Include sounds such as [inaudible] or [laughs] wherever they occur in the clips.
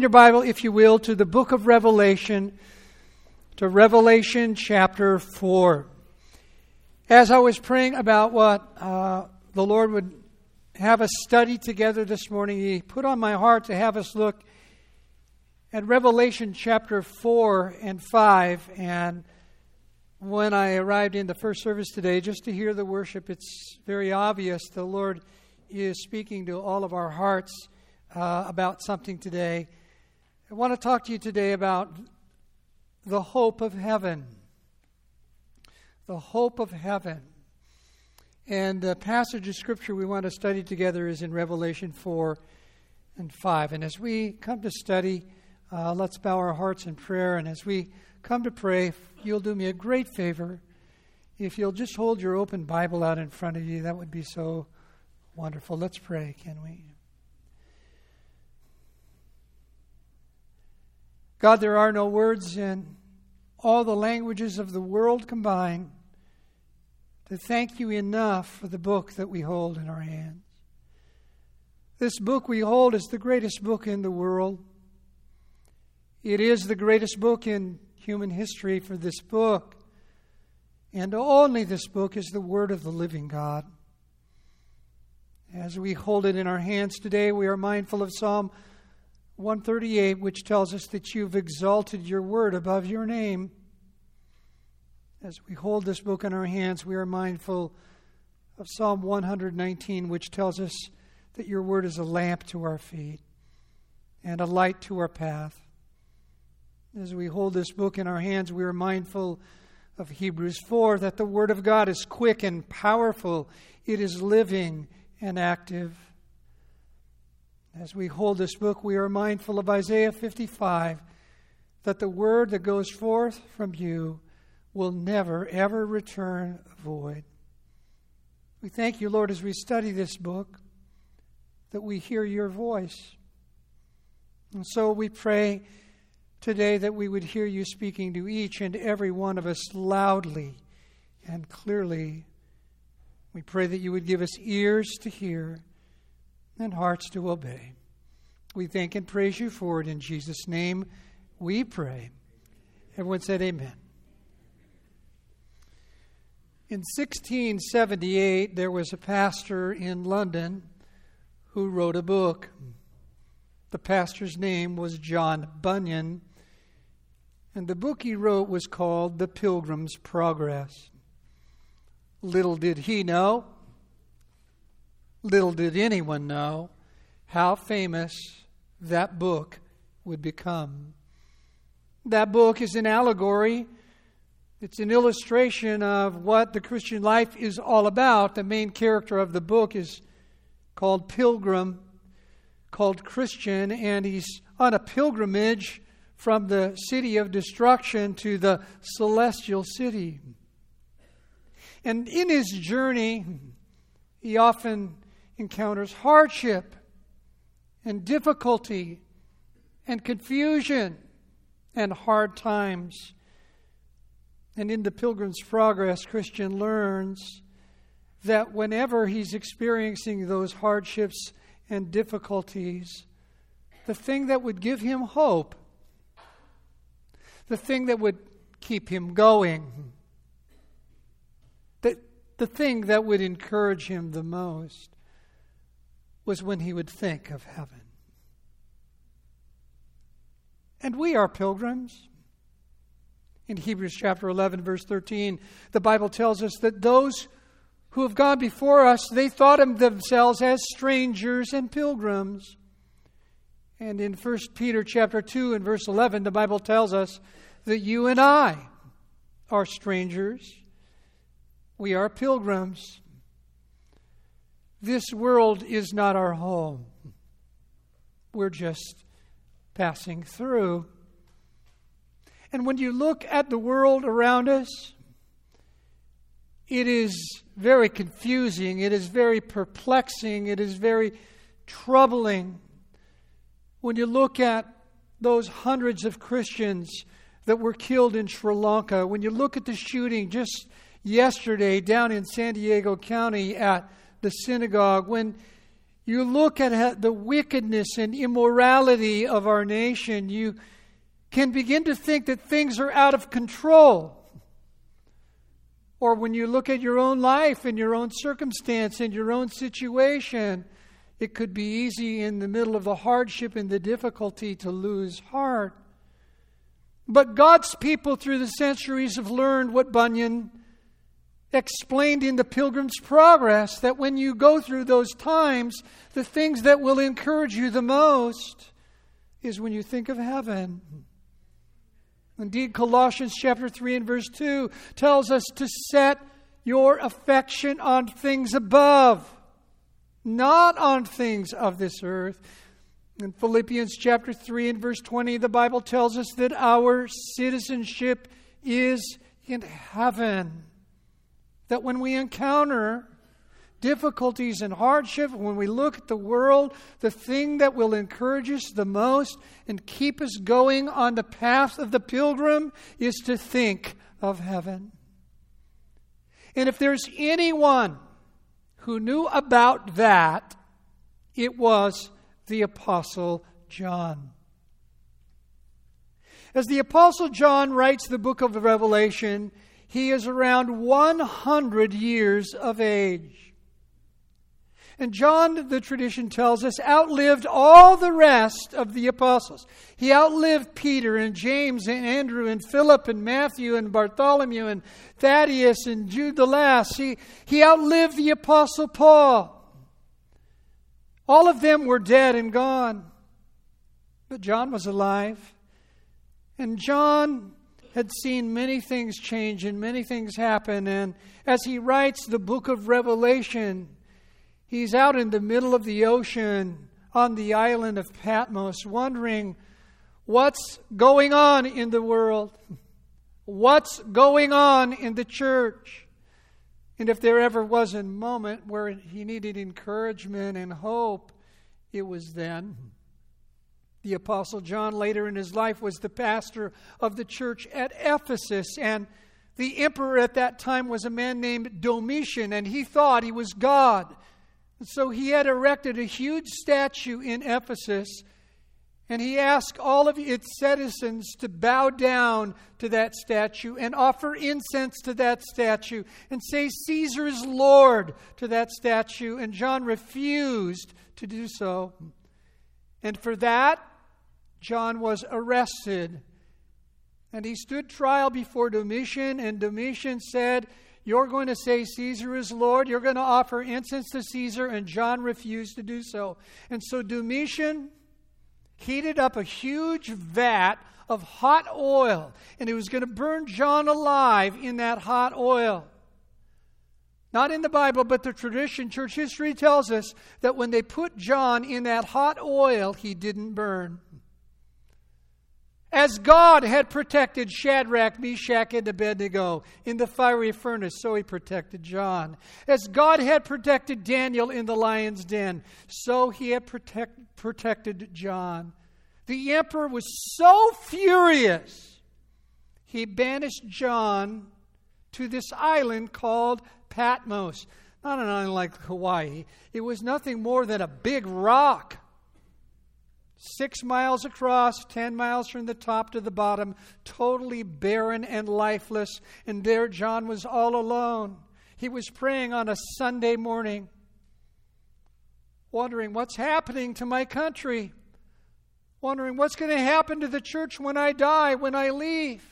your Bible, if you will, to the book of Revelation, to Revelation chapter 4. As I was praying about what uh, the Lord would have us study together this morning, He put on my heart to have us look at Revelation chapter 4 and 5. And when I arrived in the first service today, just to hear the worship, it's very obvious the Lord is speaking to all of our hearts uh, about something today. I want to talk to you today about the hope of heaven. The hope of heaven. And the passage of Scripture we want to study together is in Revelation 4 and 5. And as we come to study, uh, let's bow our hearts in prayer. And as we come to pray, you'll do me a great favor. If you'll just hold your open Bible out in front of you, that would be so wonderful. Let's pray, can we? God, there are no words in all the languages of the world combined to thank you enough for the book that we hold in our hands. This book we hold is the greatest book in the world. It is the greatest book in human history, for this book, and only this book, is the Word of the living God. As we hold it in our hands today, we are mindful of Psalm 138, which tells us that you've exalted your word above your name. As we hold this book in our hands, we are mindful of Psalm 119, which tells us that your word is a lamp to our feet and a light to our path. As we hold this book in our hands, we are mindful of Hebrews 4 that the word of God is quick and powerful, it is living and active. As we hold this book, we are mindful of Isaiah 55 that the word that goes forth from you will never, ever return void. We thank you, Lord, as we study this book, that we hear your voice. And so we pray today that we would hear you speaking to each and every one of us loudly and clearly. We pray that you would give us ears to hear and hearts to obey. We thank and praise you for it in Jesus' name. We pray. Everyone said, Amen. In 1678, there was a pastor in London who wrote a book. The pastor's name was John Bunyan, and the book he wrote was called The Pilgrim's Progress. Little did he know Little did anyone know how famous that book would become. That book is an allegory, it's an illustration of what the Christian life is all about. The main character of the book is called Pilgrim, called Christian, and he's on a pilgrimage from the city of destruction to the celestial city. And in his journey, he often encounters hardship and difficulty and confusion and hard times. And in the Pilgrim's Progress, Christian learns that whenever he's experiencing those hardships and difficulties, the thing that would give him hope, the thing that would keep him going, the, the thing that would encourage him the most was when he would think of heaven. And we are pilgrims. In Hebrews chapter 11, verse 13, the Bible tells us that those who have gone before us, they thought of themselves as strangers and pilgrims. And in 1 Peter chapter 2 and verse 11, the Bible tells us that you and I are strangers. We are pilgrims. This world is not our home. We're just passing through. And when you look at the world around us, it is very confusing, it is very perplexing, it is very troubling. When you look at those hundreds of Christians that were killed in Sri Lanka, when you look at the shooting just yesterday down in San Diego County at the synagogue, when You look at the wickedness and immorality of our nation, you can begin to think that things are out of control. Or when you look at your own life and your own circumstance and your own situation, it could be easy in the middle of the hardship and the difficulty to lose heart. But God's people through the centuries have learned what Bunyan explained in the Pilgrim's Progress that when you go through those times, the things that will encourage you the most is when you think of heaven. Indeed, Colossians chapter 3 and verse 2 tells us to set your affection on things above, not on things of this earth. In Philippians chapter 3 and verse 20, the Bible tells us that our citizenship is in heaven. That when we encounter difficulties and hardship, when we look at the world, the thing that will encourage us the most and keep us going on the path of the pilgrim is to think of heaven. And if there's anyone who knew about that, it was the Apostle John. As the Apostle John writes the book of Revelation, he is around 100 years of age. And John, the tradition tells us, outlived all the rest of the apostles. He outlived Peter and James and Andrew and Philip and Matthew and Bartholomew and Thaddeus and Jude the last. He, he outlived the apostle Paul. All of them were dead and gone. But John was alive. And John had seen many things change and many things happen. And as he writes the book of Revelation, he's out in the middle of the ocean on the island of Patmos, wondering what's going on in the world, what's going on in the church. And if there ever was a moment where he needed encouragement and hope, it was then. The Apostle John, later in his life, was the pastor of the church at Ephesus. And the emperor at that time was a man named Domitian, and he thought he was God. And so he had erected a huge statue in Ephesus, and he asked all of its citizens to bow down to that statue and offer incense to that statue and say, Caesar is Lord to that statue. And John refused to do so. And for that, John was arrested. And he stood trial before Domitian, and Domitian said, You're going to say Caesar is Lord. You're going to offer incense to Caesar. And John refused to do so. And so Domitian heated up a huge vat of hot oil, and he was going to burn John alive in that hot oil. Not in the Bible, but the tradition, church history tells us that when they put John in that hot oil, he didn't burn. As God had protected Shadrach, Meshach, and Abednego in the fiery furnace, so he protected John. As God had protected Daniel in the lion's den, so he had protect, protected John. The emperor was so furious, he banished John to this island called Patmos. Not an island like Hawaii, it was nothing more than a big rock six miles across, 10 miles from the top to the bottom, totally barren and lifeless. And there John was all alone. He was praying on a Sunday morning, wondering what's happening to my country, wondering what's going to happen to the church when I die, when I leave.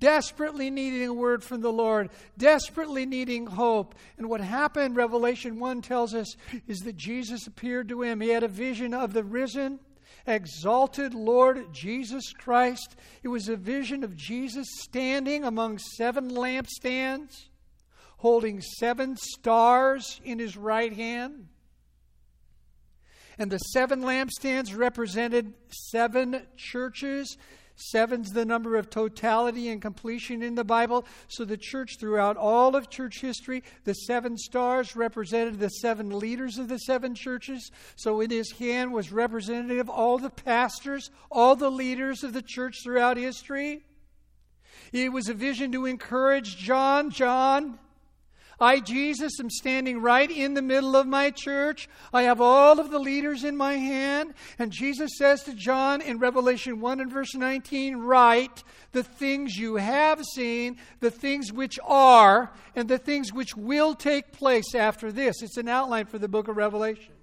Desperately needing a word from the Lord, desperately needing hope. And what happened, Revelation 1 tells us, is that Jesus appeared to him. He had a vision of the risen exalted Lord Jesus Christ. It was a vision of Jesus standing among seven lampstands, holding seven stars in his right hand. And the seven lampstands represented seven churches Seven's the number of totality and completion in the Bible. So the church, throughout all of church history, the seven stars represented the seven leaders of the seven churches. So in his hand was representative all the pastors, all the leaders of the church throughout history. It was a vision to encourage John. John, I, Jesus, am standing right in the middle of my church. I have all of the leaders in my hand. And Jesus says to John in Revelation 1 and verse 19, Write the things you have seen, the things which are, and the things which will take place after this. It's an outline for the book of Revelation.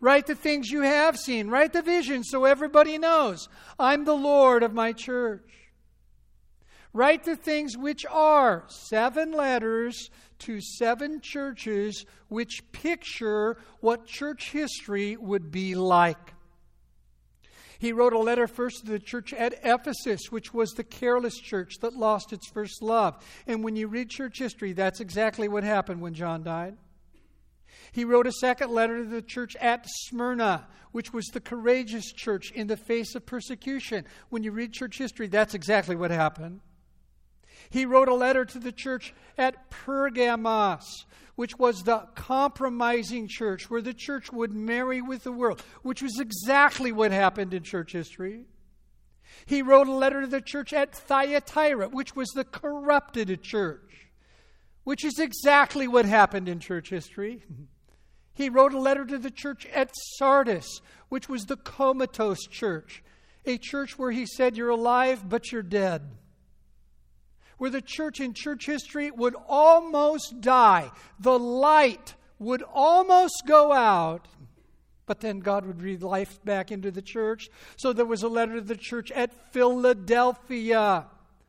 Write the things you have seen. Write the vision so everybody knows. I'm the Lord of my church. Write the things which are seven letters to seven churches which picture what church history would be like. He wrote a letter first to the church at Ephesus, which was the careless church that lost its first love. And when you read church history, that's exactly what happened when John died. He wrote a second letter to the church at Smyrna, which was the courageous church in the face of persecution. When you read church history, that's exactly what happened. He wrote a letter to the church at Pergamos, which was the compromising church, where the church would marry with the world, which was exactly what happened in church history. He wrote a letter to the church at Thyatira, which was the corrupted church, which is exactly what happened in church history. He wrote a letter to the church at Sardis, which was the comatose church, a church where he said, You're alive, but you're dead where the church in church history would almost die. The light would almost go out, but then God would breathe life back into the church. So there was a letter to the church at Philadelphia,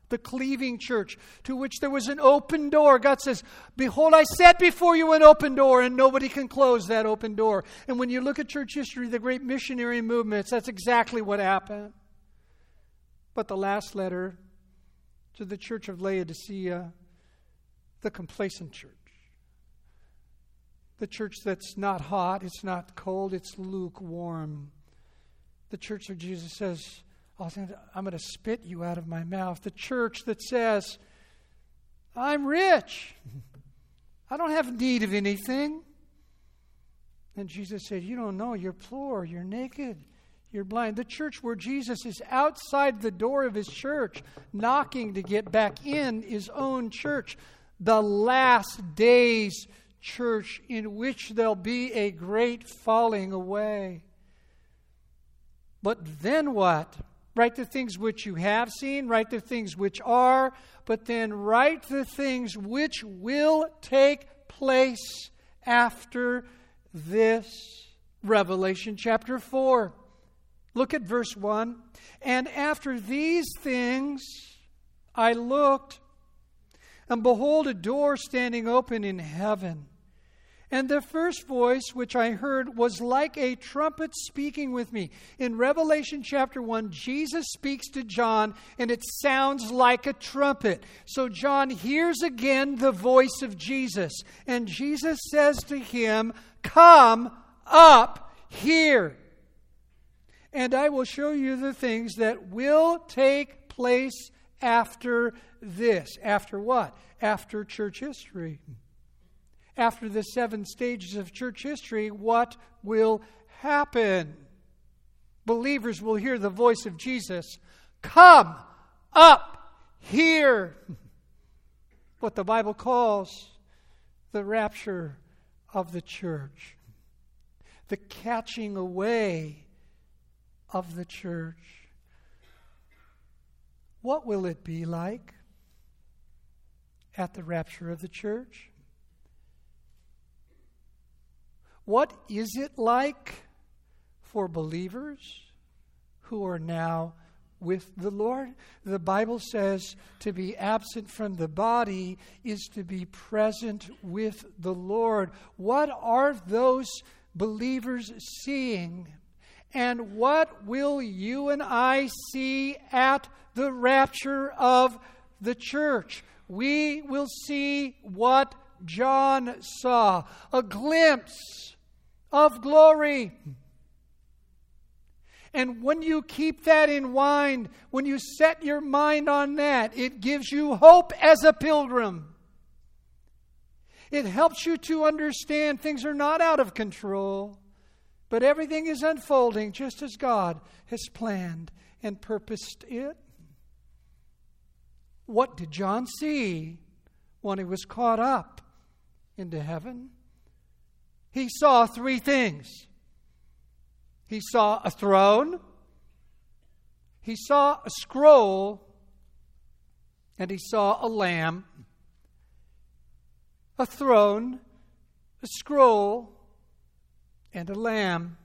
the cleaving church, to which there was an open door. God says, Behold, I set before you an open door, and nobody can close that open door. And when you look at church history, the great missionary movements, that's exactly what happened. But the last letter to the church of Laodicea, the complacent church. The church that's not hot, it's not cold, it's lukewarm. The church of Jesus says, I'm going to spit you out of my mouth. The church that says, I'm rich. I don't have need of anything. And Jesus said, You don't know. You're poor. You're naked. You're blind. The church where Jesus is outside the door of his church, knocking to get back in his own church. The last days church in which there'll be a great falling away. But then what? Write the things which you have seen, write the things which are, but then write the things which will take place after this. Revelation chapter 4. Look at verse 1. And after these things I looked, and behold, a door standing open in heaven. And the first voice which I heard was like a trumpet speaking with me. In Revelation chapter 1, Jesus speaks to John, and it sounds like a trumpet. So John hears again the voice of Jesus. And Jesus says to him, Come up here and I will show you the things that will take place after this. After what? After church history. After the seven stages of church history, what will happen? Believers will hear the voice of Jesus Come up here. [laughs] What the Bible calls the rapture of the church, the catching away of the church. What will it be like at the rapture of the church? What is it like for believers who are now with the Lord? The Bible says to be absent from the body is to be present with the Lord. What are those believers seeing and what will you and I see at the rapture of the church? We will see what John saw a glimpse of glory. And when you keep that in mind, when you set your mind on that, it gives you hope as a pilgrim. It helps you to understand things are not out of control. But everything is unfolding just as God has planned and purposed it. What did John see when he was caught up into heaven, he saw three things. He saw a throne, he saw a scroll, and he saw a lamb. A throne, a scroll, and a lamb.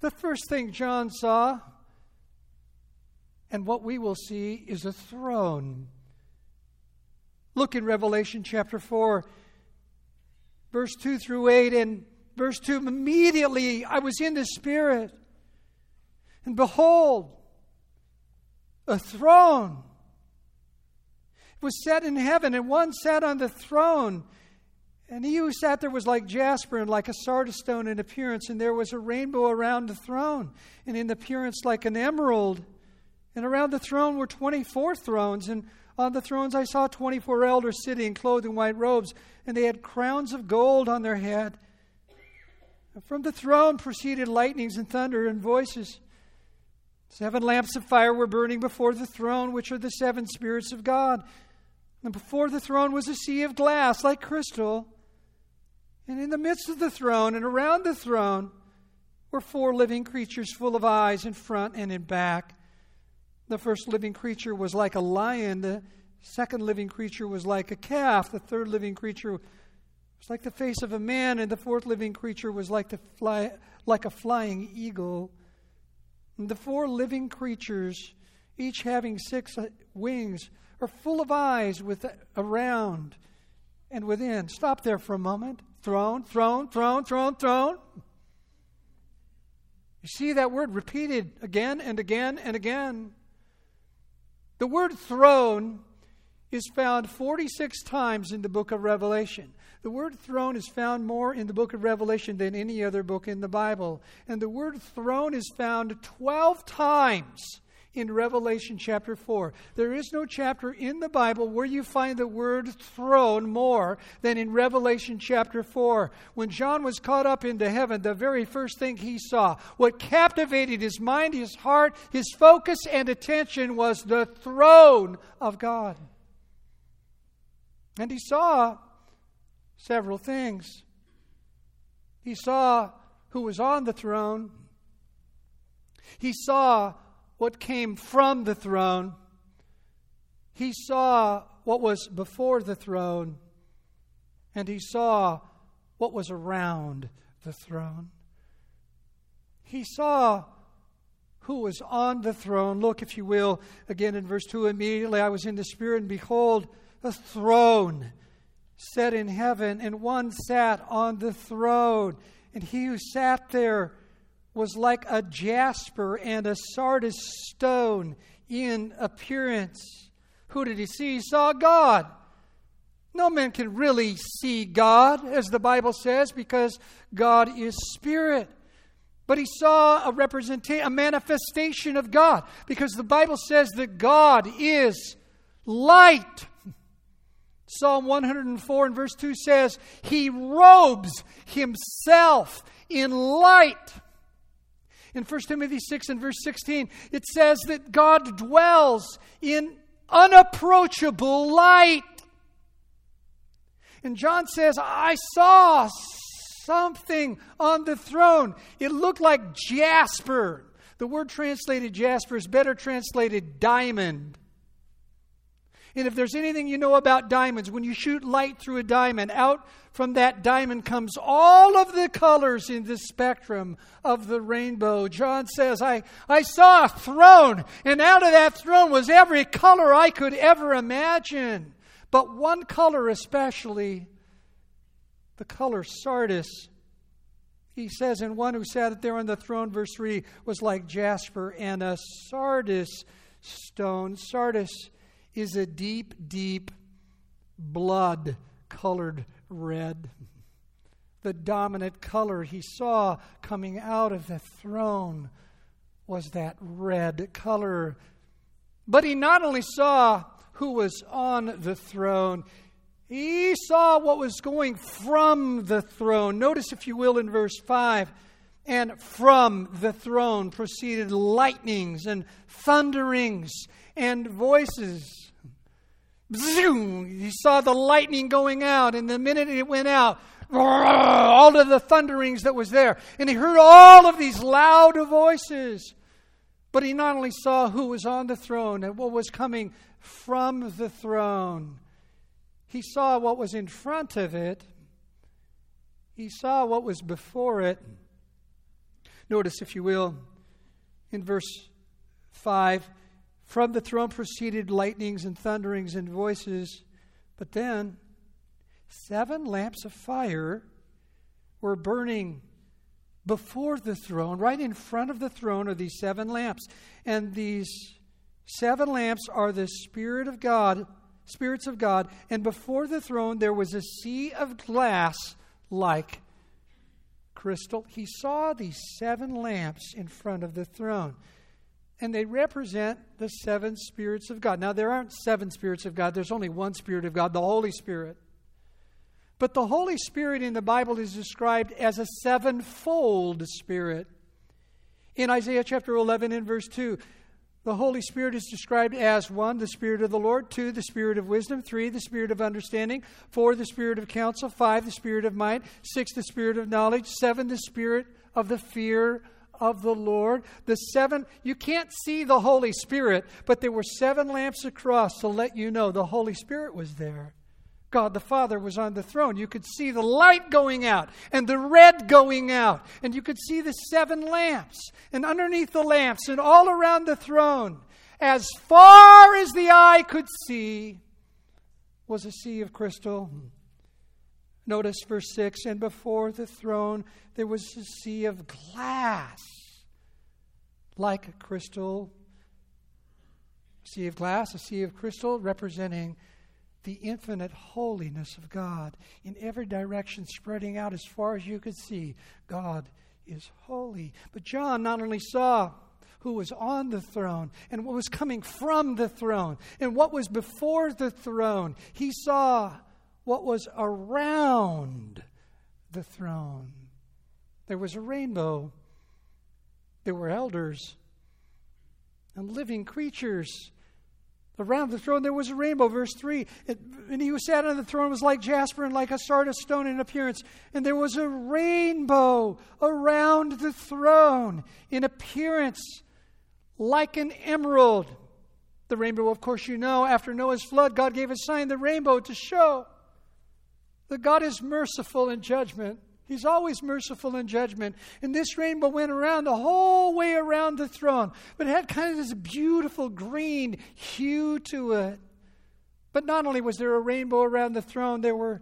The first thing John saw, and what we will see, is a throne. Look in Revelation chapter 4, verse 2 through 8, and verse 2 immediately I was in the Spirit, and behold, a throne was set in heaven, and one sat on the throne. And he who sat there was like jasper and like a sardis stone in appearance, and there was a rainbow around the throne, and in appearance like an emerald. And around the throne were 24 thrones, and on the thrones I saw 24 elders sitting, clothed in white robes, and they had crowns of gold on their head. And from the throne proceeded lightnings and thunder and voices. Seven lamps of fire were burning before the throne, which are the seven spirits of God. And before the throne was a sea of glass like crystal. And in the midst of the throne and around the throne were four living creatures full of eyes in front and in back. The first living creature was like a lion. The second living creature was like a calf. The third living creature was like the face of a man. And the fourth living creature was like, the fly, like a flying eagle. And the four living creatures, each having six uh, wings, are full of eyes with around and within. Stop there for a moment. Throne, throne, throne, throne, throne. You see that word repeated again and again and again. The word throne is found 46 times in the book of Revelation. The word throne is found more in the book of Revelation than any other book in the Bible. And the word throne is found 12 times in Revelation chapter 4. There is no chapter in the Bible where you find the word throne more than in Revelation chapter 4. When John was caught up into heaven, the very first thing he saw, what captivated his mind, his heart, his focus, and attention was the throne of God. And he saw several things. He saw who was on the throne. He saw what came from the throne. He saw what was before the throne, and he saw what was around the throne. He saw who was on the throne. Look, if you will, again in verse 2 immediately I was in the Spirit, and behold, a throne set in heaven, and one sat on the throne. And he who sat there was like a jasper and a sardis stone in appearance. Who did he see? He saw God. No man can really see God, as the Bible says, because God is spirit. But he saw a representation, a manifestation of God, because the Bible says that God is light. Psalm 104 and verse 2 says, He robes himself in light. In 1 Timothy 6 and verse 16, it says that God dwells in unapproachable light. And John says, I saw something on the throne. It looked like jasper. The word translated jasper is better translated diamond. And if there's anything you know about diamonds, when you shoot light through a diamond, out from that diamond comes all of the colors in the spectrum of the rainbow. John says, I, I saw a throne, and out of that throne was every color I could ever imagine. But one color especially, the color sardis. He says, and one who sat there on the throne, verse 3, was like jasper and a sardis stone. Sardis is a deep, deep blood colored red. The dominant color he saw coming out of the throne was that red color. But he not only saw who was on the throne, he saw what was going from the throne. Notice, if you will, in verse 5 and from the throne proceeded lightnings and thunderings and voices. zoom, he saw the lightning going out, and the minute it went out, all of the thunderings that was there. And he heard all of these loud voices. But he not only saw who was on the throne and what was coming from the throne, he saw what was in front of it, he saw what was before it. Notice, if you will, in verse 5 from the throne proceeded lightnings and thunderings and voices, but then seven lamps of fire were burning before the throne. Right in front of the throne are these seven lamps. And these seven lamps are the Spirit of God, spirits of God. And before the throne there was a sea of glass like crystal. He saw these seven lamps in front of the throne. And they represent the seven spirits of God. Now, there aren't seven spirits of God, there's only one Spirit of God, the Holy Spirit. But the Holy Spirit in the Bible is described as a sevenfold Spirit. In Isaiah chapter 11 and verse 2, the Holy Spirit is described as one, the Spirit of the Lord, two, the Spirit of wisdom, three, the Spirit of understanding, four, the Spirit of counsel, five, the Spirit of might, six, the Spirit of knowledge, seven, the Spirit of the fear of the Lord. The seven, you can't see the Holy Spirit, but there were seven lamps across to let you know the Holy Spirit was there. God the Father was on the throne. You could see the light going out and the red going out, and you could see the seven lamps, and underneath the lamps, and all around the throne, as far as the eye could see, was a sea of crystal. Notice verse 6 and before the throne there was a sea of glass, like a crystal. Sea of glass, a sea of crystal, representing the infinite holiness of God in every direction, spreading out as far as you could see. God is holy. But John not only saw who was on the throne and what was coming from the throne and what was before the throne, he saw what was around the throne. There was a rainbow, there were elders and living creatures Around the throne there was a rainbow, verse 3. And he who sat on the throne was like jasper and like a sardis stone in appearance. And there was a rainbow around the throne in appearance like an emerald. The rainbow, of course, you know, after Noah's flood, God gave a sign, the rainbow, to show that God is merciful in judgment. He's always merciful in judgment. And this rainbow went around the whole way around the throne. But it had kind of this beautiful green hue to it. But not only was there a rainbow around the throne, there were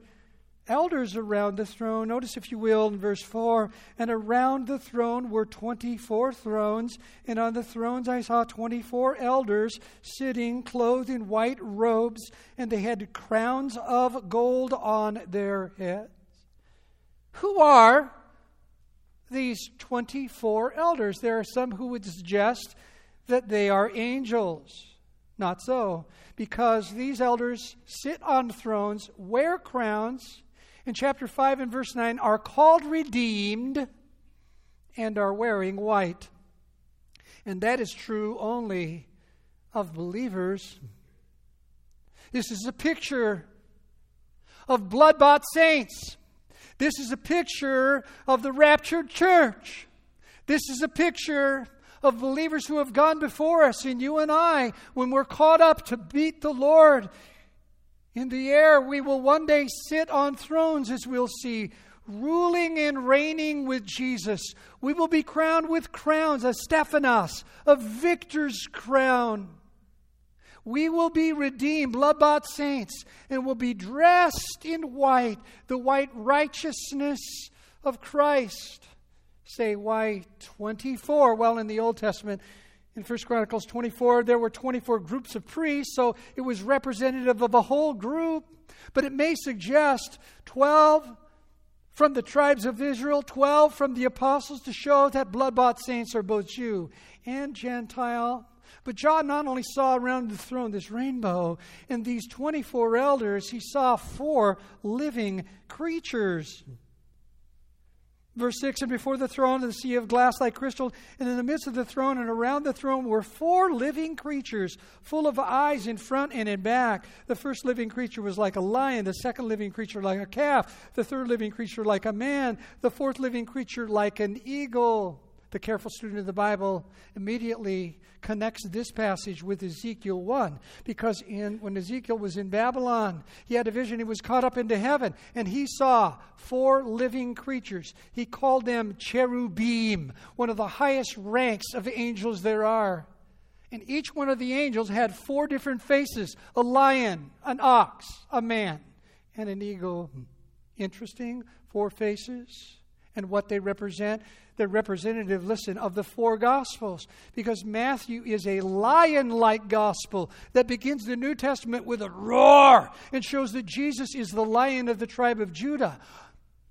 elders around the throne. Notice, if you will, in verse 4 And around the throne were 24 thrones, and on the thrones I saw 24 elders sitting, clothed in white robes, and they had crowns of gold on their heads. Who are these 24 elders? There are some who would suggest that they are angels. Not so, because these elders sit on thrones, wear crowns, in chapter 5 and verse 9 are called redeemed and are wearing white. And that is true only of believers. This is a picture of blood bought saints this is a picture of the raptured church. This is a picture of believers who have gone before us, and you and I, when we're caught up to meet the Lord in the air, we will one day sit on thrones, as we'll see, ruling and reigning with Jesus. We will be crowned with crowns, a Stephanos, a victor's crown. We will be redeemed, blood bought saints, and will be dressed in white, the white righteousness of Christ. Say, why 24? Well, in the Old Testament, in 1 Chronicles 24, there were 24 groups of priests, so it was representative of a whole group. But it may suggest 12 from the tribes of Israel, 12 from the apostles to show that blood bought saints are both Jew and Gentile. But John not only saw around the throne this rainbow and these 24 elders, he saw four living creatures. Verse 6 And before the throne, the sea of glass like crystal, and in the midst of the throne and around the throne were four living creatures, full of eyes in front and in back. The first living creature was like a lion, the second living creature like a calf, the third living creature like a man, the fourth living creature like an eagle. The careful student of the Bible immediately connects this passage with Ezekiel 1 because in, when Ezekiel was in Babylon, he had a vision. He was caught up into heaven and he saw four living creatures. He called them cherubim, one of the highest ranks of angels there are. And each one of the angels had four different faces a lion, an ox, a man, and an eagle. Interesting, four faces and what they represent. They're representative, listen, of the four Gospels. Because Matthew is a lion like gospel that begins the New Testament with a roar and shows that Jesus is the lion of the tribe of Judah.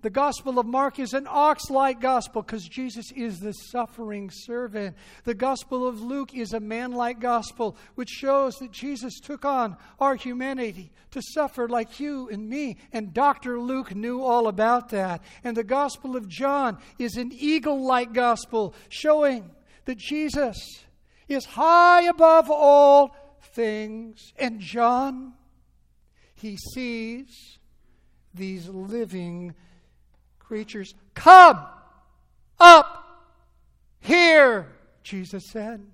The Gospel of Mark is an ox like gospel because Jesus is the suffering servant. The Gospel of Luke is a man like gospel which shows that Jesus took on our humanity to suffer like you and me. And Dr. Luke knew all about that. And the Gospel of John is an eagle like gospel showing that Jesus is high above all things. And John, he sees these living creatures. Come up here, Jesus said.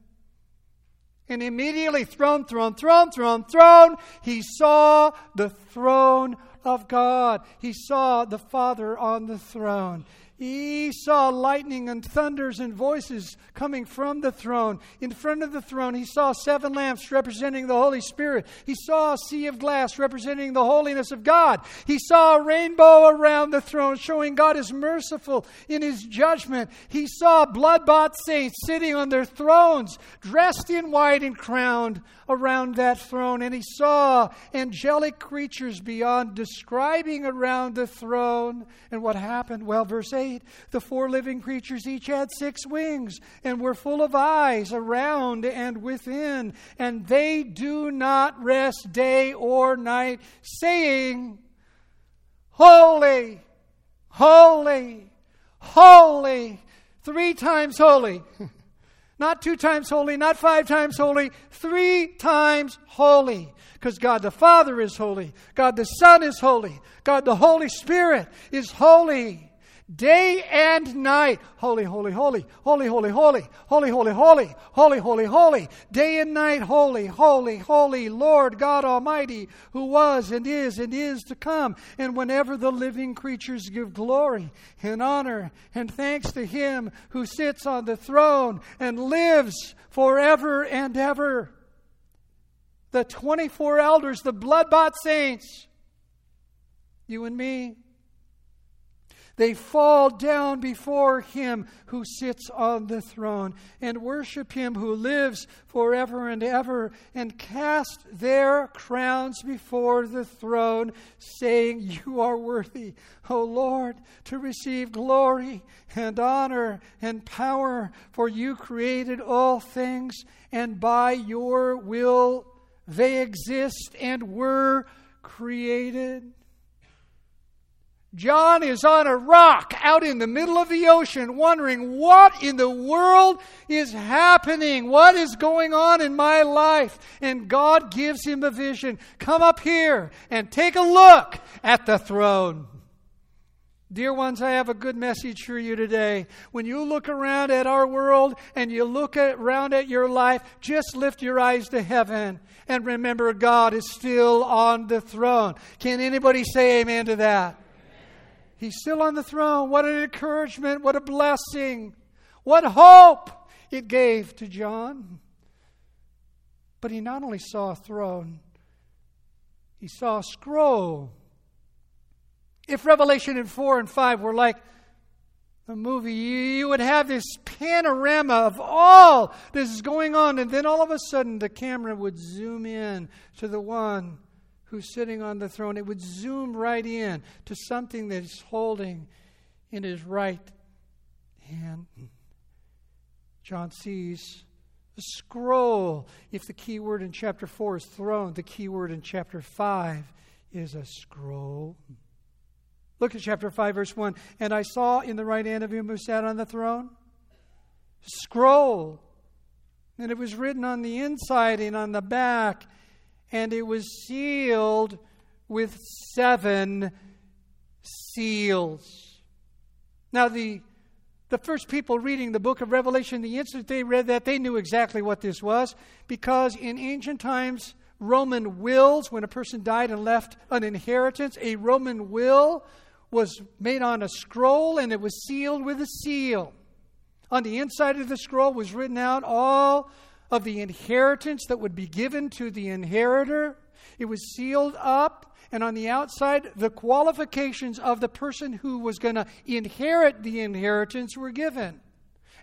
And immediately, throne, throne, throne, throne, throne, he saw the throne of God. He saw the Father on the throne. He saw lightning and thunders and voices coming from the throne. In front of the throne, he saw seven lamps representing the Holy Spirit. He saw a sea of glass representing the holiness of God. He saw a rainbow around the throne showing God is merciful in his judgment. He saw blood bought saints sitting on their thrones, dressed in white and crowned around that throne. And he saw angelic creatures beyond describing around the throne. And what happened? Well, verse 8 the four living creatures each had six wings and were full of eyes around and within, and they do not rest day or night, saying, Holy, holy, holy, three times holy. [laughs] Not two times holy, not five times holy, three times holy. Because God the Father is holy, God the Son is holy, God the Holy Spirit is holy. Day and night. Holy, holy, holy, holy, holy, holy, holy, holy, holy, holy, holy, holy. Day and night, holy, holy, holy, Lord God Almighty, who was and is and is to come. And whenever the living creatures give glory and honor and thanks to Him who sits on the throne and lives forever and ever. The 24 elders, the blood bought saints, you and me, they fall down before him who sits on the throne and worship him who lives forever and ever and cast their crowns before the throne, saying, You are worthy, O Lord, to receive glory and honor and power, for you created all things, and by your will they exist and were created. John is on a rock out in the middle of the ocean wondering what in the world is happening? What is going on in my life? And God gives him a vision. Come up here and take a look at the throne. Dear ones, I have a good message for you today. When you look around at our world and you look at, around at your life, just lift your eyes to heaven and remember God is still on the throne. Can anybody say amen to that? He's still on the throne. What an encouragement. What a blessing. What hope it gave to John. But he not only saw a throne, he saw a scroll. If Revelation in 4 and 5 were like a movie, you would have this panorama of all this is going on, and then all of a sudden the camera would zoom in to the one who's sitting on the throne, it would zoom right in to something that he's holding in his right hand. John sees the scroll. If the key word in chapter 4 is throne, the key word in chapter 5 is a scroll. Look at chapter 5, verse 1. And I saw in the right hand of him who sat on the throne scroll. And it was written on the inside and on the back, and it was sealed with seven seals. Now, the, the first people reading the book of Revelation, the instant they read that, they knew exactly what this was, because in ancient times, Roman wills, when a person died and left an inheritance, a Roman will was made on a scroll and it was sealed with a seal. On the inside of the scroll was written out all of the inheritance that would be given to the inheritor. It was sealed up, and on the outside, the qualifications of the person who was going to inherit the inheritance were given.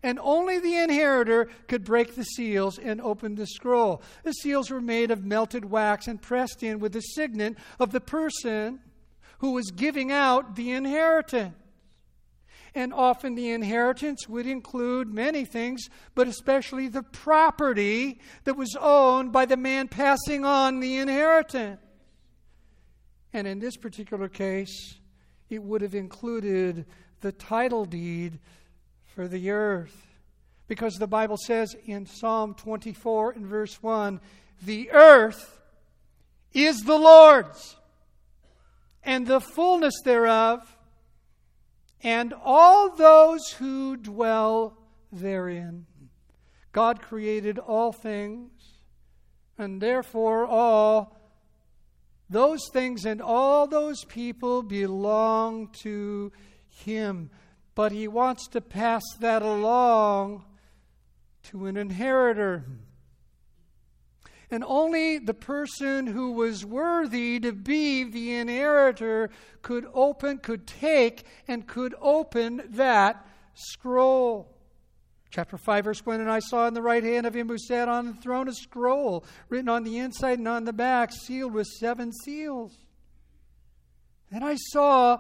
And only the inheritor could break the seals and open the scroll. The seals were made of melted wax and pressed in with the signet of the person who was giving out the inheritance. And often the inheritance would include many things, but especially the property that was owned by the man passing on the inheritance. And in this particular case, it would have included the title deed for the earth. Because the Bible says in Psalm 24 and verse 1 the earth is the Lord's, and the fullness thereof and all those who dwell therein. God created all things, and therefore all those things and all those people belong to Him. But He wants to pass that along to an inheritor. And only the person who was worthy to be the inheritor could open, could take, and could open that scroll. Chapter 5, verse 1 And I saw in the right hand of him who sat on the throne a scroll written on the inside and on the back, sealed with seven seals. Then I saw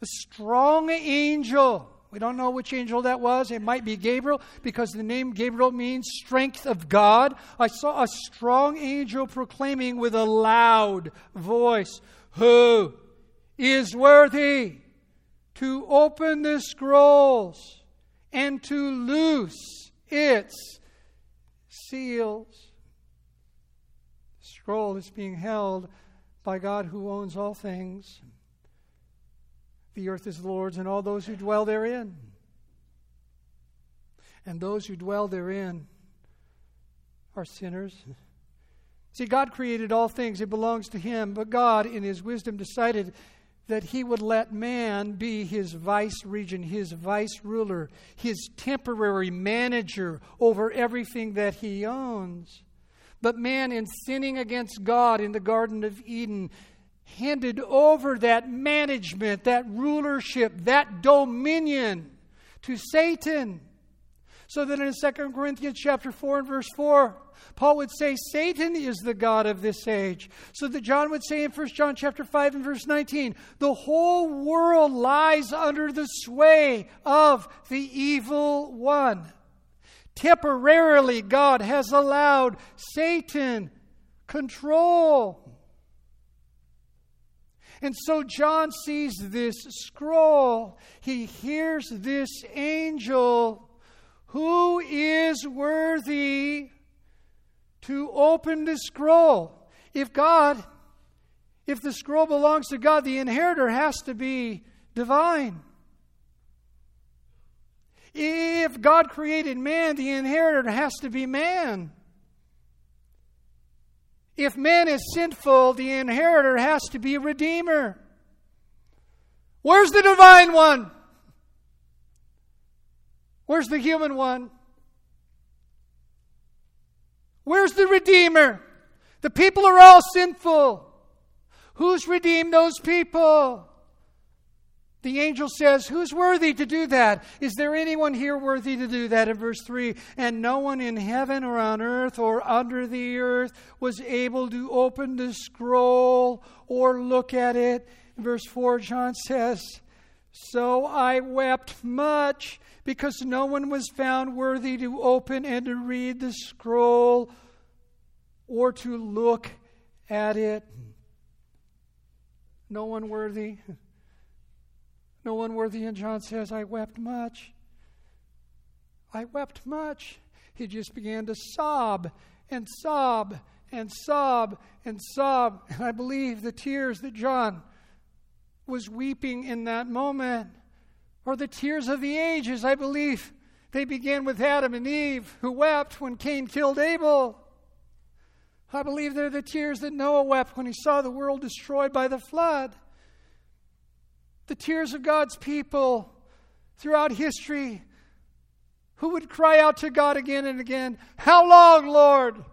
a strong angel we don't know which angel that was. It might be Gabriel because the name Gabriel means strength of God. I saw a strong angel proclaiming with a loud voice, Who is worthy to open the scrolls and to loose its seals? The scroll is being held by God who owns all things. The earth is the Lord's and all those who dwell therein. And those who dwell therein are sinners. See, God created all things, it belongs to Him, but God, in His wisdom, decided that He would let man be His vice regent, His vice ruler, His temporary manager over everything that He owns. But man, in sinning against God in the Garden of Eden, handed over that management, that rulership, that dominion to Satan. So that in 2 Corinthians chapter 4 and verse 4, Paul would say Satan is the god of this age. So that John would say in 1 John chapter 5 and verse 19, the whole world lies under the sway of the evil one. Temporarily, God has allowed Satan control and so John sees this scroll. He hears this angel who is worthy to open the scroll. If God, if the scroll belongs to God, the inheritor has to be divine. If God created man, the inheritor has to be man. If man is sinful, the inheritor has to be a redeemer. Where's the divine one? Where's the human one? Where's the redeemer? The people are all sinful. Who's redeemed those people? The angel says, Who's worthy to do that? Is there anyone here worthy to do that? In verse 3 And no one in heaven or on earth or under the earth was able to open the scroll or look at it. In verse 4, John says, So I wept much because no one was found worthy to open and to read the scroll or to look at it. No one worthy. No one worthy, and John says, I wept much. I wept much. He just began to sob and sob and sob and sob. And I believe the tears that John was weeping in that moment are the tears of the ages. I believe they began with Adam and Eve, who wept when Cain killed Abel. I believe they're the tears that Noah wept when he saw the world destroyed by the flood. The tears of God's people throughout history who would cry out to God again and again, How long, Lord?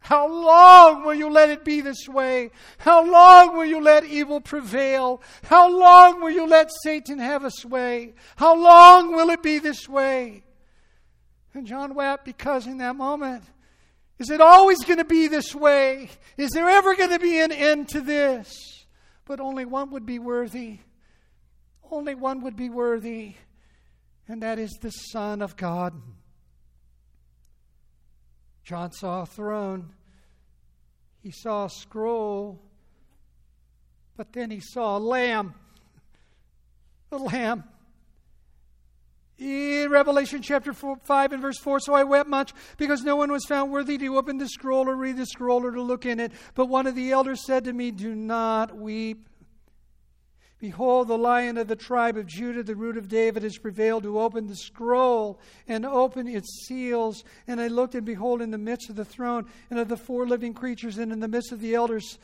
How long will you let it be this way? How long will you let evil prevail? How long will you let Satan have a sway? How long will it be this way? And John wept because in that moment, is it always going to be this way? Is there ever going to be an end to this? But only one would be worthy. Only one would be worthy, and that is the Son of God. John saw a throne, he saw a scroll, but then he saw a lamb. The lamb. In Revelation chapter four, 5 and verse 4, so I wept much because no one was found worthy to open the scroll or read the scroll or to look in it. But one of the elders said to me, Do not weep. Behold, the lion of the tribe of Judah, the root of David, has prevailed to open the scroll and open its seals. And I looked, and behold, in the midst of the throne and of the four living creatures, and in the midst of the elders,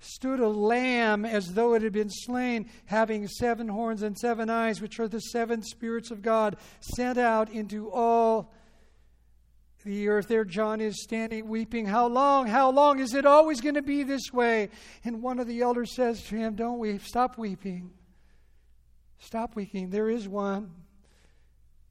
stood a lamb as though it had been slain, having seven horns and seven eyes, which are the seven spirits of God sent out into all the earth. There, John is standing weeping. How long? How long? Is it always going to be this way? And one of the elders says to him, Don't weep. Stop weeping. Stop weeping. There is one.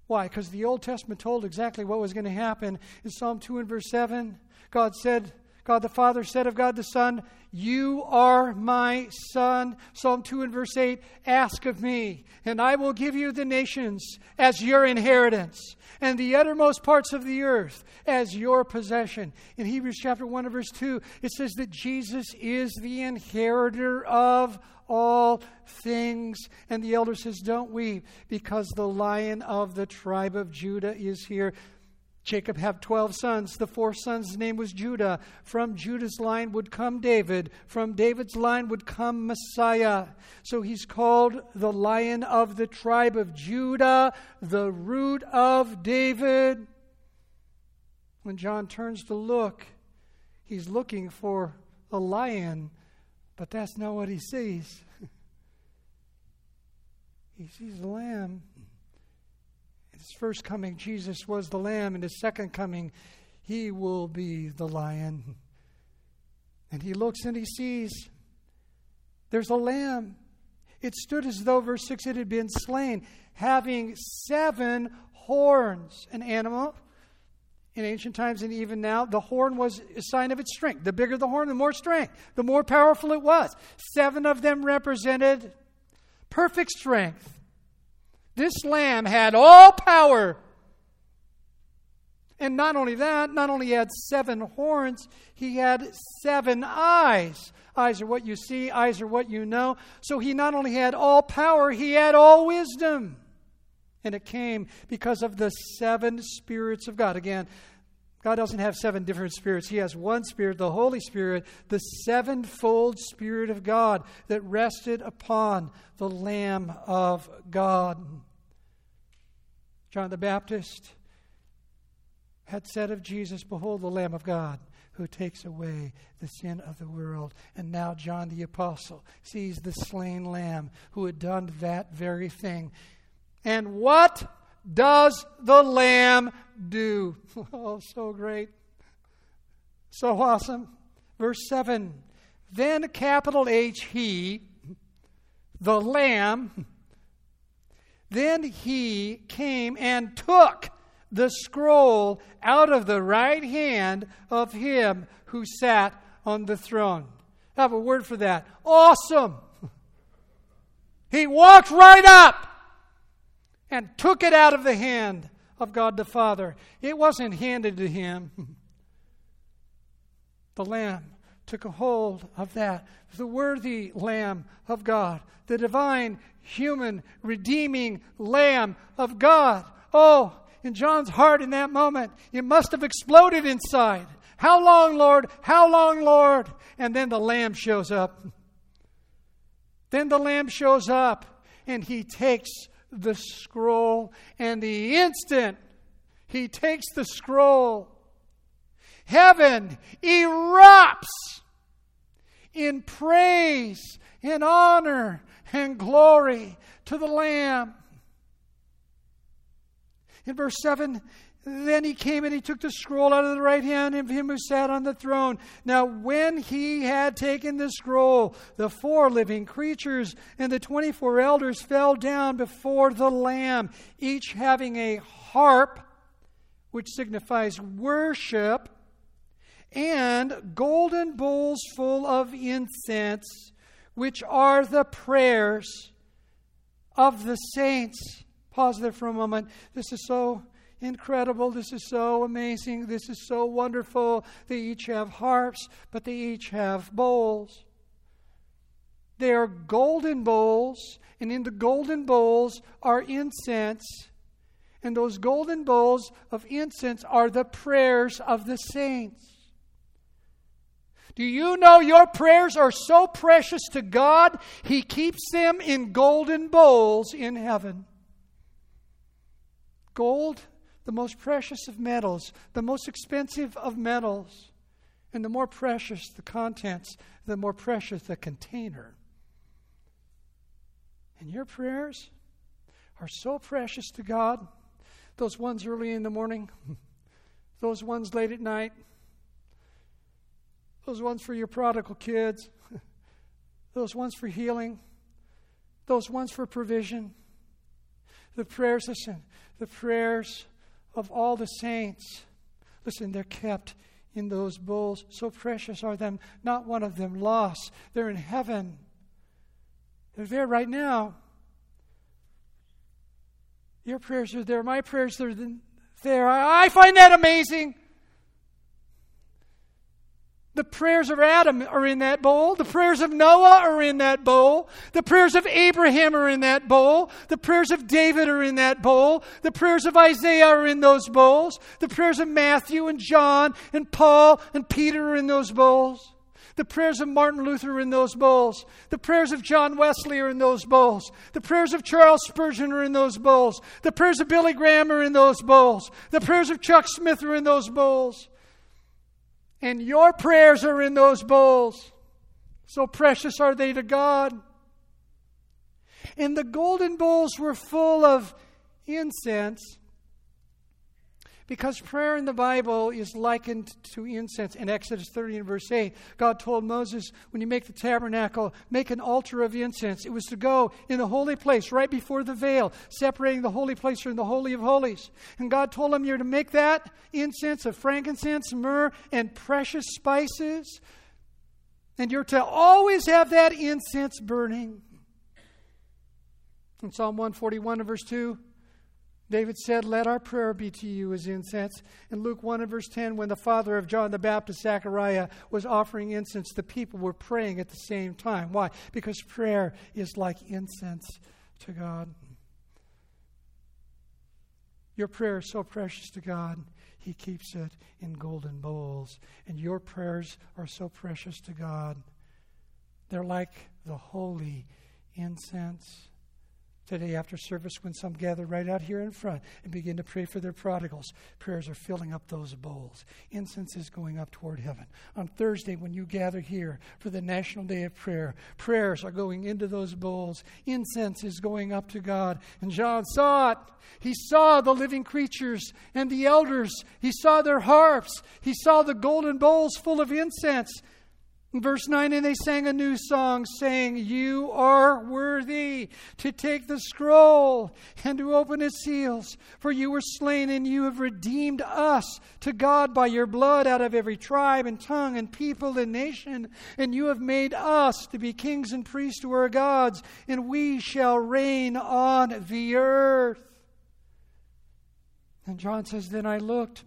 Why? Because the Old Testament told exactly what was going to happen. In Psalm 2 and verse 7, God said, God the Father said of God the Son, You are my Son. Psalm 2 and verse 8, Ask of me, and I will give you the nations as your inheritance, and the uttermost parts of the earth as your possession. In Hebrews chapter 1 and verse 2, it says that Jesus is the inheritor of all things. And the elder says, Don't weep, because the lion of the tribe of Judah is here. Jacob had 12 sons. The fourth son's name was Judah. From Judah's line would come David. From David's line would come Messiah. So he's called the lion of the tribe of Judah, the root of David. When John turns to look, he's looking for a lion, but that's not what he sees. [laughs] he sees a lamb his first coming, Jesus was the lamb. In his second coming, he will be the lion. And he looks and he sees there's a lamb. It stood as though, verse 6, it had been slain, having seven horns. An animal in ancient times and even now, the horn was a sign of its strength. The bigger the horn, the more strength, the more powerful it was. Seven of them represented perfect strength. This lamb had all power. And not only that, not only had seven horns, he had seven eyes. Eyes are what you see, eyes are what you know. So he not only had all power, he had all wisdom. And it came because of the seven spirits of God. Again, God doesn't have seven different spirits. He has one spirit, the Holy Spirit, the sevenfold Spirit of God that rested upon the Lamb of God. John the Baptist had said of Jesus, Behold the Lamb of God who takes away the sin of the world. And now John the Apostle sees the slain Lamb who had done that very thing. And what does the Lamb do? [laughs] Oh, so great. So awesome. Verse 7 Then, capital H, he, the Lamb, then he came and took the scroll out of the right hand of him who sat on the throne. I have a word for that. Awesome. He walked right up and took it out of the hand of God the Father. It wasn't handed to him. [laughs] The Lamb took a hold of that. The worthy Lamb of God, the divine, human, redeeming Lamb of God. Oh, in John's heart in that moment, it must have exploded inside. How long, Lord? How long, Lord? And then the Lamb shows up. Then the Lamb shows up and he takes the scroll, and the instant he takes the scroll, heaven erupts in praise and honor and glory to the Lamb. In verse 7, then he came and he took the scroll out of the right hand of him who sat on the throne. Now, when he had taken the scroll, the four living creatures and the 24 elders fell down before the Lamb, each having a harp, which signifies worship, and golden bowls full of incense, which are the prayers of the saints. Pause there for a moment. This is so incredible. This is so amazing. This is so wonderful. They each have harps, but they each have bowls. They are golden bowls, and in the golden bowls are incense. And those golden bowls of incense are the prayers of the saints. Do you know your prayers are so precious to God, He keeps them in golden bowls in heaven? Gold the most precious of metals, the most expensive of metals. And the more precious the contents, the more precious the container. And your prayers are so precious to God. Those ones early in the morning, [laughs] those ones late at night, those ones for your prodigal kids, [laughs] those ones for healing, those ones for provision. The prayers, listen, the prayers of all the saints. Listen, they're kept in those bowls. So precious are them, not one of them lost. They're in heaven. They're there right now. Your prayers are there. My prayers are there. I find that amazing. The prayers of Adam are in that bowl. The prayers of Noah are in that bowl. The prayers of Abraham are in that bowl. The prayers of David are in that bowl. The prayers of Isaiah are in those bowls. The prayers of Matthew and John and Paul and Peter are in those bowls. The prayers of Martin Luther are in those bowls. The prayers of John Wesley are in those bowls. The prayers of Charles Spurgeon are in those bowls. The prayers of Billy Graham are in those bowls. The prayers of Chuck Smith are in those bowls. And your prayers are in those bowls. So precious are they to God. And the golden bowls were full of incense because prayer in the Bible is likened to incense. In Exodus 30 and verse 8, God told Moses, when you make the tabernacle, make an altar of incense. It was to go in the holy place right before the veil, separating the holy place from the Holy of Holies. And God told him, You're to make that incense of frankincense, myrrh, and precious spices. And you're to always have that incense burning. In Psalm 141 and verse 2, David said, Let our prayer be to you as incense. In Luke 1 and verse 10, when the father of John the Baptist, Zechariah, was offering incense, the people were praying at the same time. Why? Because prayer is like incense to God. Your prayer is so precious to God, He keeps it in golden bowls. And your prayers are so precious to God, they're like the holy incense today after service when some gather right out here in front and begin to pray for their prodigals. Prayers are filling up those bowls. Incense is going up toward heaven. On Thursday, when you gather here for the National Day of Prayer, prayers are going into those bowls. Incense is going up to God. And John saw it. He saw the living creatures and the elders. He saw their harps. He saw the golden bowls full of incense. Verse 9, and they sang a new song, saying, You are worthy to take the scroll and to open its seals, for you were slain, and you have redeemed us to God by your blood out of every tribe and tongue and people and nation, and you have made us to be kings and priests to our gods, and we shall reign on the earth. And John says, Then I looked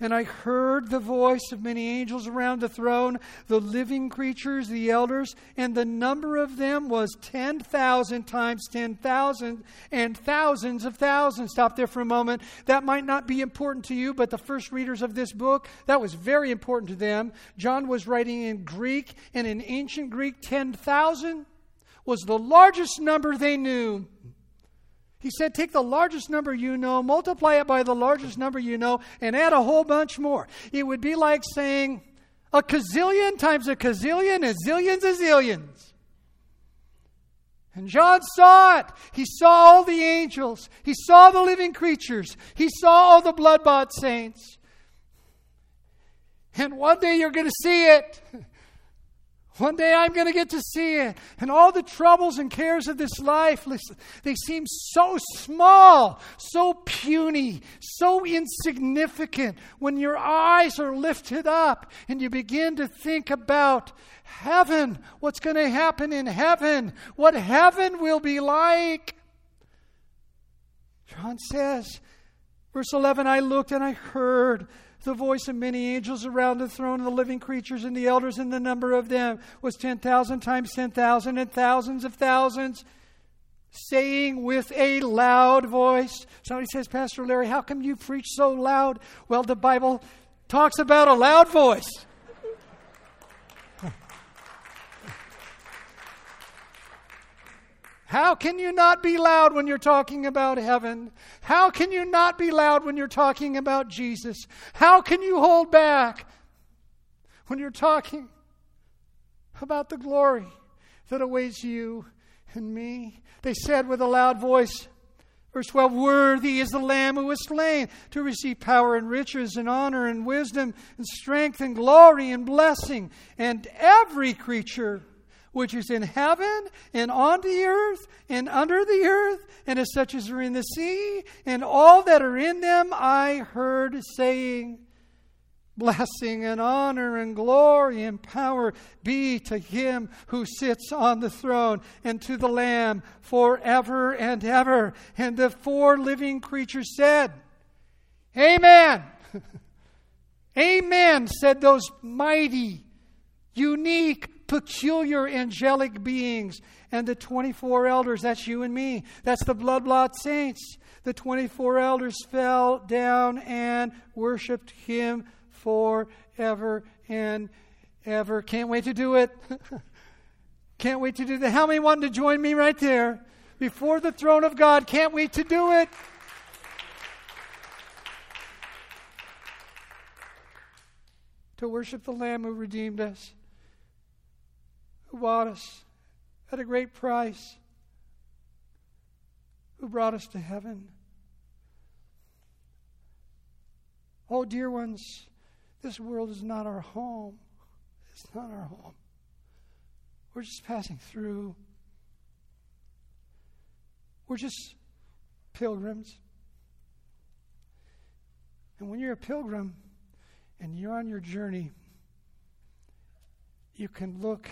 And I heard the voice of many angels around the throne, the living creatures, the elders, and the number of them was 10,000 times 10,000 and thousands of thousands. Stop there for a moment. That might not be important to you, but the first readers of this book, that was very important to them. John was writing in Greek, and in ancient Greek, 10,000 was the largest number they knew. He said, Take the largest number you know, multiply it by the largest number you know, and add a whole bunch more. It would be like saying a gazillion times a gazillion is zillions of zillions. And John saw it. He saw all the angels. He saw the living creatures. He saw all the blood bought saints. And one day you're going to see it. [laughs] One day I'm going to get to see it. And all the troubles and cares of this life, listen, they seem so small, so puny, so insignificant when your eyes are lifted up and you begin to think about heaven, what's going to happen in heaven, what heaven will be like. John says, verse 11, I looked and I heard the voice of many angels around the throne, the living creatures and the elders, and the number of them was 10,000 times 10,000 and thousands of thousands, saying with a loud voice. Somebody says, Pastor Larry, how come you preach so loud? Well, the Bible talks about a loud voice. How can you not be loud when you're talking about heaven? How can you not be loud when you're talking about Jesus? How can you hold back when you're talking about the glory that awaits you and me? They said with a loud voice, Verse 12 Worthy is the Lamb who was slain to receive power and riches and honor and wisdom and strength and glory and blessing. And every creature which is in heaven and on the earth and under the earth, and as such as are in the sea, and all that are in them, I heard saying, Blessing and honor and glory and power be to him who sits on the throne and to the Lamb forever and ever. And the four living creatures said, Amen. [laughs] Amen, said those mighty, unique, peculiar angelic beings. And the 24 elders, that's you and me, that's the blood bought saints. The 24 elders fell down and worshiped him forever and ever. Can't wait to do it. [laughs] Can't wait to do that. How many want to join me right there? Before the throne of God. Can't wait to do it. to worship the Lamb who redeemed us who bought us at a great price, who brought us to heaven. Oh, dear ones, this world is not our home. It's not our home. We're just passing through. We're just pilgrims. And when you're a pilgrim and you're on your journey, you can look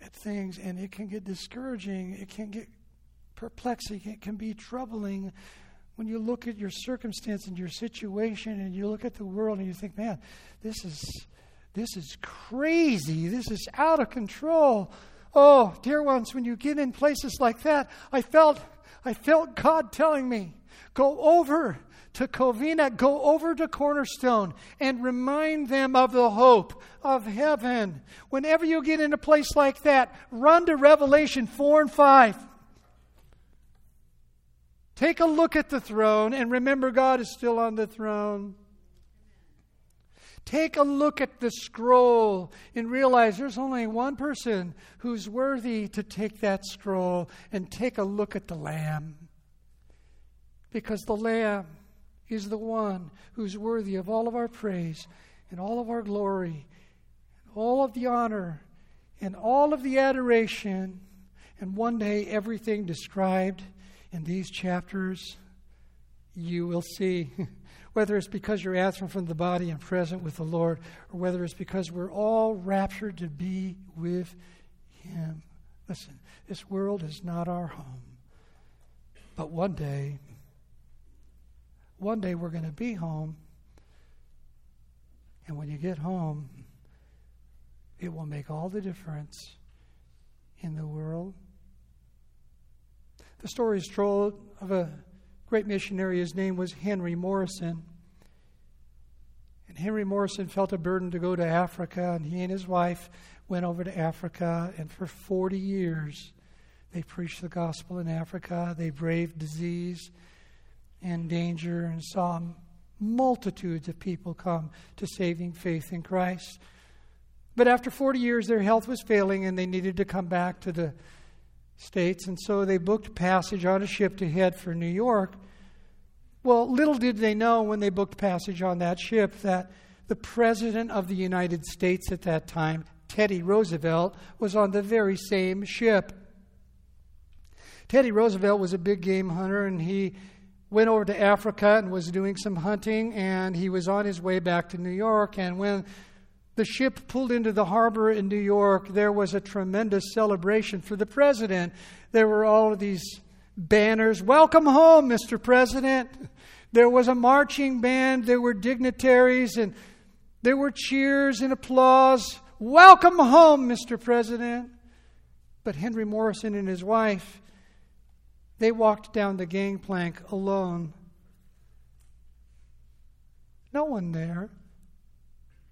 at things, and it can get discouraging. It can get perplexing. It can be troubling when you look at your circumstance and your situation, and you look at the world, and you think, "Man, this is this is crazy. This is out of control." Oh, dear ones, when you get in places like that, I felt I felt God telling me, "Go over to Covina, go over to Cornerstone and remind them of the hope of heaven. Whenever you get in a place like that, run to Revelation 4 and 5. Take a look at the throne and remember God is still on the throne. Take a look at the scroll and realize there's only one person who's worthy to take that scroll and take a look at the Lamb. Because the Lamb is the one who's worthy of all of our praise and all of our glory, and all of the honor and all of the adoration. And one day, everything described in these chapters, you will see. [laughs] whether it's because you're absent from the body and present with the Lord, or whether it's because we're all raptured to be with Him. Listen, this world is not our home. But one day, one day we're going to be home And when you get home, it will make all the difference in the world. The story is told of a great missionary. His name was Henry Morrison. And Henry Morrison felt a burden to go to Africa, and he and his wife went over to Africa, and for 40 years they preached the gospel in Africa. They braved disease and danger and saw multitudes of people come to saving faith in Christ. But after 40 years, their health was failing and they needed to come back to the States, and so they booked passage on a ship to head for New York. Well, little did they know when they booked passage on that ship that the President of the United States at that time, Teddy Roosevelt, was on the very same ship. Teddy Roosevelt was a big game hunter, and he went over to Africa and was doing some hunting, and he was on his way back to New York. And when the ship pulled into the harbor in New York, there was a tremendous celebration for the president. There were all of these banners Welcome home, Mr. President. There was a marching band, there were dignitaries, and there were cheers and applause. Welcome home, Mr. President. But Henry Morrison and his wife they walked down the gangplank alone. No one there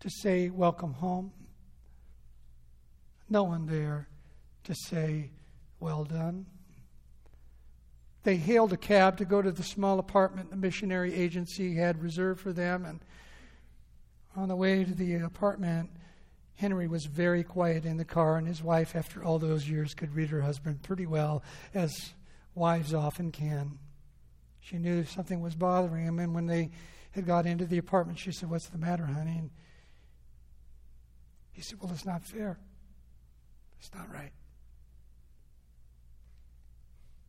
to say, Welcome home. No one there to say, Well done. They hailed a cab to go to the small apartment the missionary agency had reserved for them. And on the way to the apartment, Henry was very quiet in the car, and his wife, after all those years, could read her husband pretty well as wives often can. She knew something was bothering him, and when they had got into the apartment, she said, What's the matter, honey? And he said, Well, it's not fair. It's not right.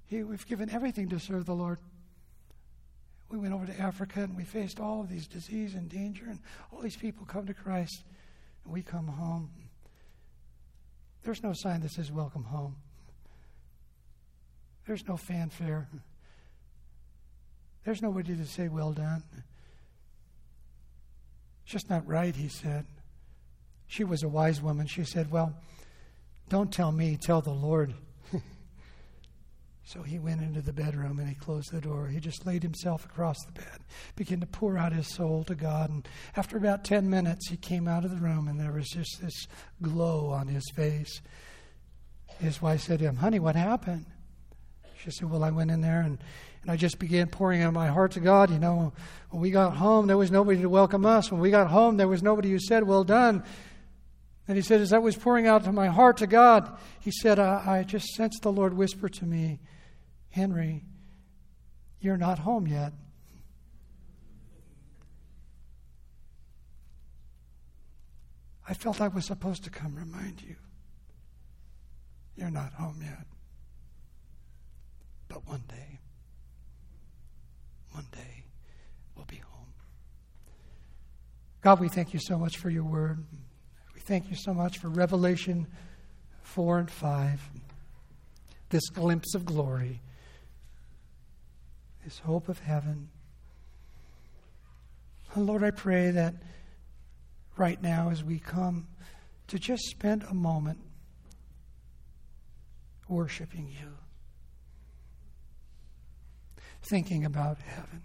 He, we've given everything to serve the Lord. We went over to Africa and we faced all of these disease and danger, and all these people come to Christ, and we come home. There's no sign that says, Welcome home. There's no fanfare. There's nobody to say, Well done. It's just not right, he said. She was a wise woman. She said, Well, don't tell me, tell the Lord. [laughs] so he went into the bedroom and he closed the door. He just laid himself across the bed, began to pour out his soul to God. And after about 10 minutes, he came out of the room and there was just this glow on his face. His wife said to him, Honey, what happened? She said, Well, I went in there and, and I just began pouring out my heart to God. You know, when we got home, there was nobody to welcome us. When we got home, there was nobody who said, Well done. And he said, As I was pouring out my heart to God, he said, I, I just sensed the Lord whisper to me, Henry, you're not home yet. I felt I was supposed to come remind you. You're not home yet. But one day, one day, we'll be home. God, we thank you so much for your word. We thank you so much for Revelation 4 and 5, this glimpse of glory, this hope of heaven. And Lord, I pray that right now as we come to just spend a moment worshiping you thinking about heaven,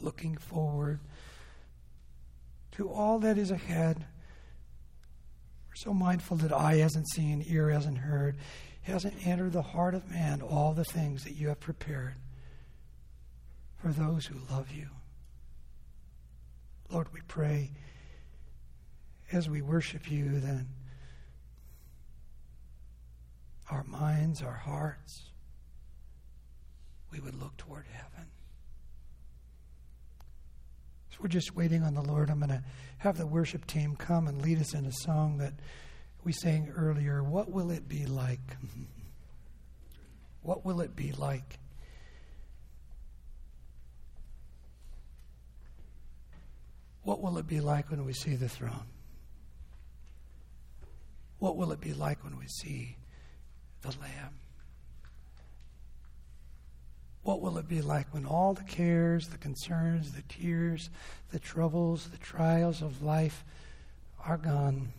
looking forward to all that is ahead. We're so mindful that eye hasn't seen, ear hasn't heard, hasn't entered the heart of man all the things that you have prepared for those who love you. Lord, we pray as we worship you, then our minds, our hearts, we would look toward heaven. So we're just waiting on the Lord. I'm going to have the worship team come and lead us in a song that we sang earlier. What will it be like? [laughs] What will it be like? What will it be like when we see the throne? What will it be like when we see the Lamb? What will it be like when all the cares, the concerns, the tears, the troubles, the trials of life are gone?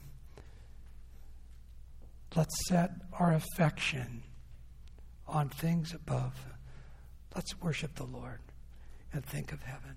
Let's set our affection on things above. Let's worship the Lord and think of heaven.